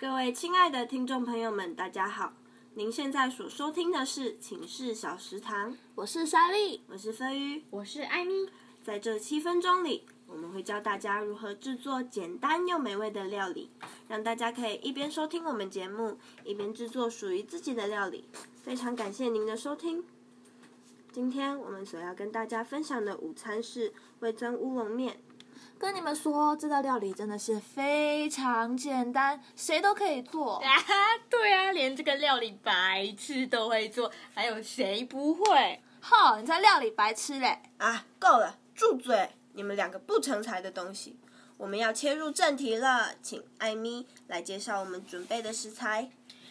各位亲爱的听众朋友们，大家好！您现在所收听的是《寝室小食堂》，我是莎莉，我是飞鱼，我是艾米。在这七分钟里，我们会教大家如何制作简单又美味的料理，让大家可以一边收听我们节目，一边制作属于自己的料理。非常感谢您的收听。今天我们所要跟大家分享的午餐是味增乌龙面。跟你们说，这道料理真的是非常简单，谁都可以做。啊，对啊，连这个料理白痴都会做，还有谁不会？哼，你在料理白痴嘞！啊，够了，住嘴！你们两个不成才的东西。我们要切入正题了，请艾米来介绍我们准备的食材。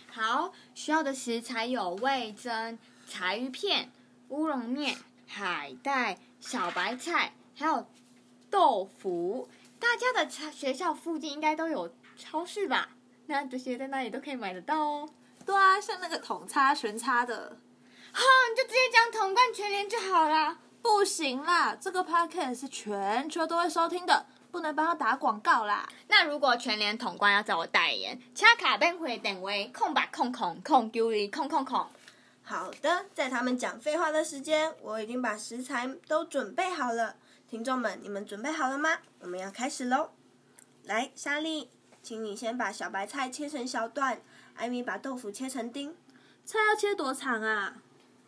好，需要的食材有味噌、柴鱼片、乌龙面、海带、小白菜，还有。豆腐，大家的学校附近应该都有超市吧？那这些在那里都可以买得到哦。对啊，像那个桶叉、全叉的，好，你就直接讲统冠全联就好啦。不行啦，这个 podcast 是全球都会收听的，不能帮他打广告啦。那如果全联统冠要找我代言，掐卡变回等位空吧空空空丢里空空空。好的，在他们讲废话的时间，我已经把食材都准备好了。听众们，你们准备好了吗？我们要开始喽！来，莎莉，请你先把小白菜切成小段，艾米把豆腐切成丁。菜要切多长啊？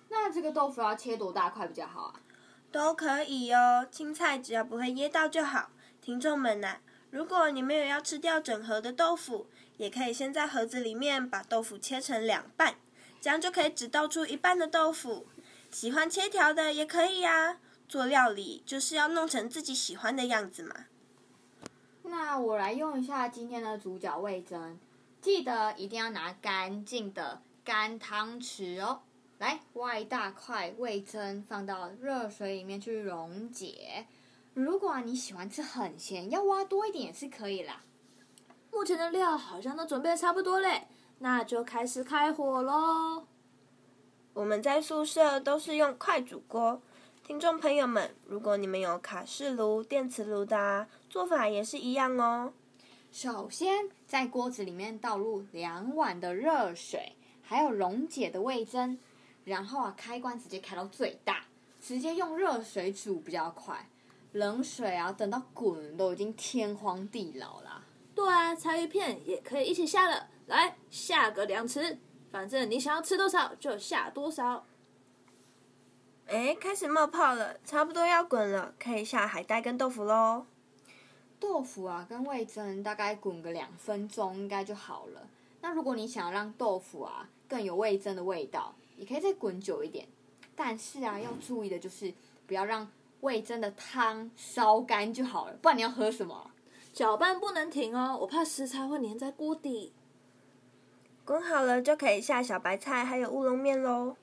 那这个豆腐要切多大块比较好啊？都可以哦，青菜只要不会噎到就好。听众们呐、啊，如果你没有要吃掉整盒的豆腐，也可以先在盒子里面把豆腐切成两半，这样就可以只倒出一半的豆腐。喜欢切条的也可以呀、啊。做料理就是要弄成自己喜欢的样子嘛。那我来用一下今天的主角味噌，记得一定要拿干净的干汤匙哦。来，挖一大块味噌放到热水里面去溶解。如果你喜欢吃很咸，要挖多一点也是可以啦。目前的料好像都准备差不多嘞，那就开始开火喽。我们在宿舍都是用快煮锅。听众朋友们，如果你们有卡式炉、电磁炉的啊，做法也是一样哦。首先，在锅子里面倒入两碗的热水，还有溶解的味噌，然后啊，开关直接开到最大，直接用热水煮比较快。冷水啊，等到滚都已经天荒地老啦。对啊，柴鱼片也可以一起下了，来下个两匙，反正你想要吃多少就下多少。哎，开始冒泡了，差不多要滚了，可以下海带跟豆腐喽。豆腐啊，跟味噌大概滚个两分钟应该就好了。那如果你想要让豆腐啊更有味噌的味道，你可以再滚久一点。但是啊，要注意的就是不要让味噌的汤烧干就好了，不然你要喝什么？搅拌不能停哦，我怕食材会粘在锅底。滚好了就可以下小白菜还有乌龙面喽。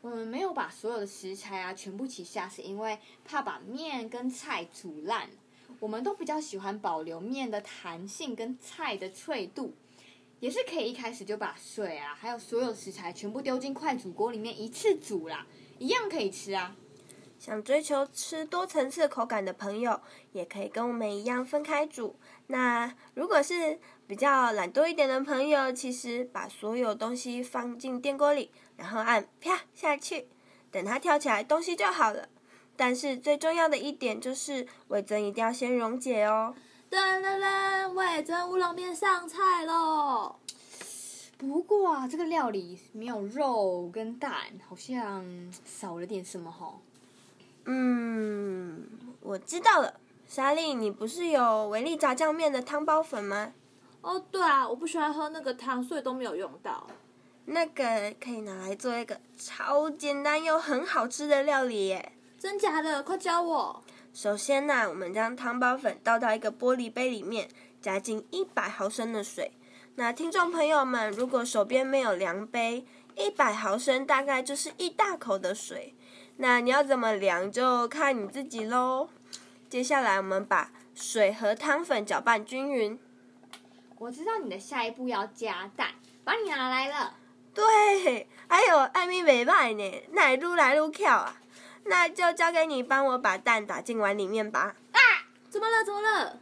我们没有把所有的食材啊全部起下，是因为怕把面跟菜煮烂。我们都比较喜欢保留面的弹性跟菜的脆度，也是可以一开始就把水啊，还有所有食材全部丢进快煮锅里面一次煮啦，一样可以吃啊。想追求吃多层次口感的朋友，也可以跟我们一样分开煮。那如果是比较懒惰一点的朋友，其实把所有东西放进电锅里，然后按啪下去，等它跳起来，东西就好了。但是最重要的一点就是味噌一定要先溶解哦。噔噔噔，味噌乌龙面上菜喽！不过啊，这个料理没有肉跟蛋，好像少了点什么哈。嗯，我知道了，莎莉，你不是有维力炸酱面的汤包粉吗？哦，对啊，我不喜欢喝那个汤，所以都没有用到。那个可以拿来做一个超简单又很好吃的料理耶！真假的？快教我。首先呢、啊，我们将汤包粉倒到一个玻璃杯里面，加进一百毫升的水。那听众朋友们，如果手边没有量杯，一百毫升大概就是一大口的水。那你要怎么量就看你自己喽。接下来我们把水和汤粉搅拌均匀。我知道你的下一步要加蛋，把你拿来了。对，哎呦，艾咪袂歹呢，那愈来愈巧啊。那就交给你帮我把蛋打进碗里面吧。啊！怎么了？怎么了？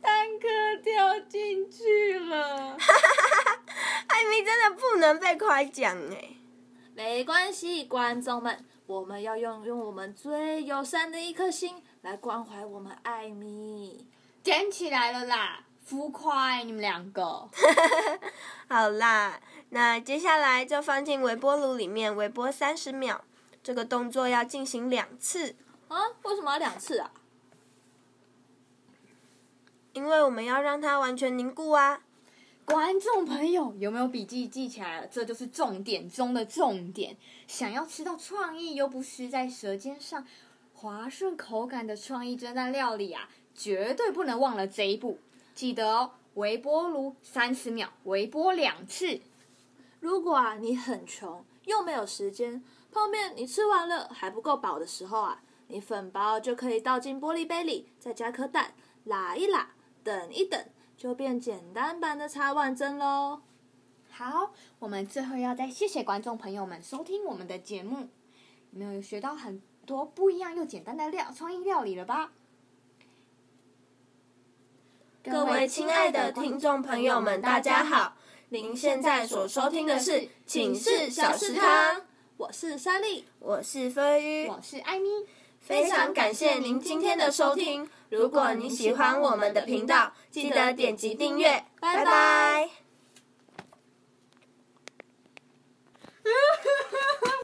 蛋壳掉进去了。哈哈哈！艾米真的不能被夸奖哎。没关系，观众们，我们要用用我们最友善的一颗心来关怀我们艾米。捡起来了啦，浮夸你们两个。好啦，那接下来就放进微波炉里面微波三十秒。这个动作要进行两次。啊？为什么要两次啊？因为我们要让它完全凝固啊。观众朋友，有没有笔记记起来了？这就是重点中的重点。想要吃到创意又不失在舌尖上、滑顺口感的创意蒸蛋料理啊，绝对不能忘了这一步。记得哦，微波炉三十秒，微波两次。如果啊你很穷又没有时间，泡面你吃完了还不够饱的时候啊，你粉包就可以倒进玻璃杯里，再加颗蛋，拉一拉，等一等。就变简单版的茶碗蒸喽。好，我们最后要再谢谢观众朋友们收听我们的节目，有没有学到很多不一样又简单的料创意料理了吧？各位亲爱的听众朋友们，大家好！您现在所收听的是《寝室小食堂》，我是莎莉，我是飞鱼，我是艾咪。非常感谢您今天的收听。如果您喜欢我们的频道，记得点击订阅。拜拜。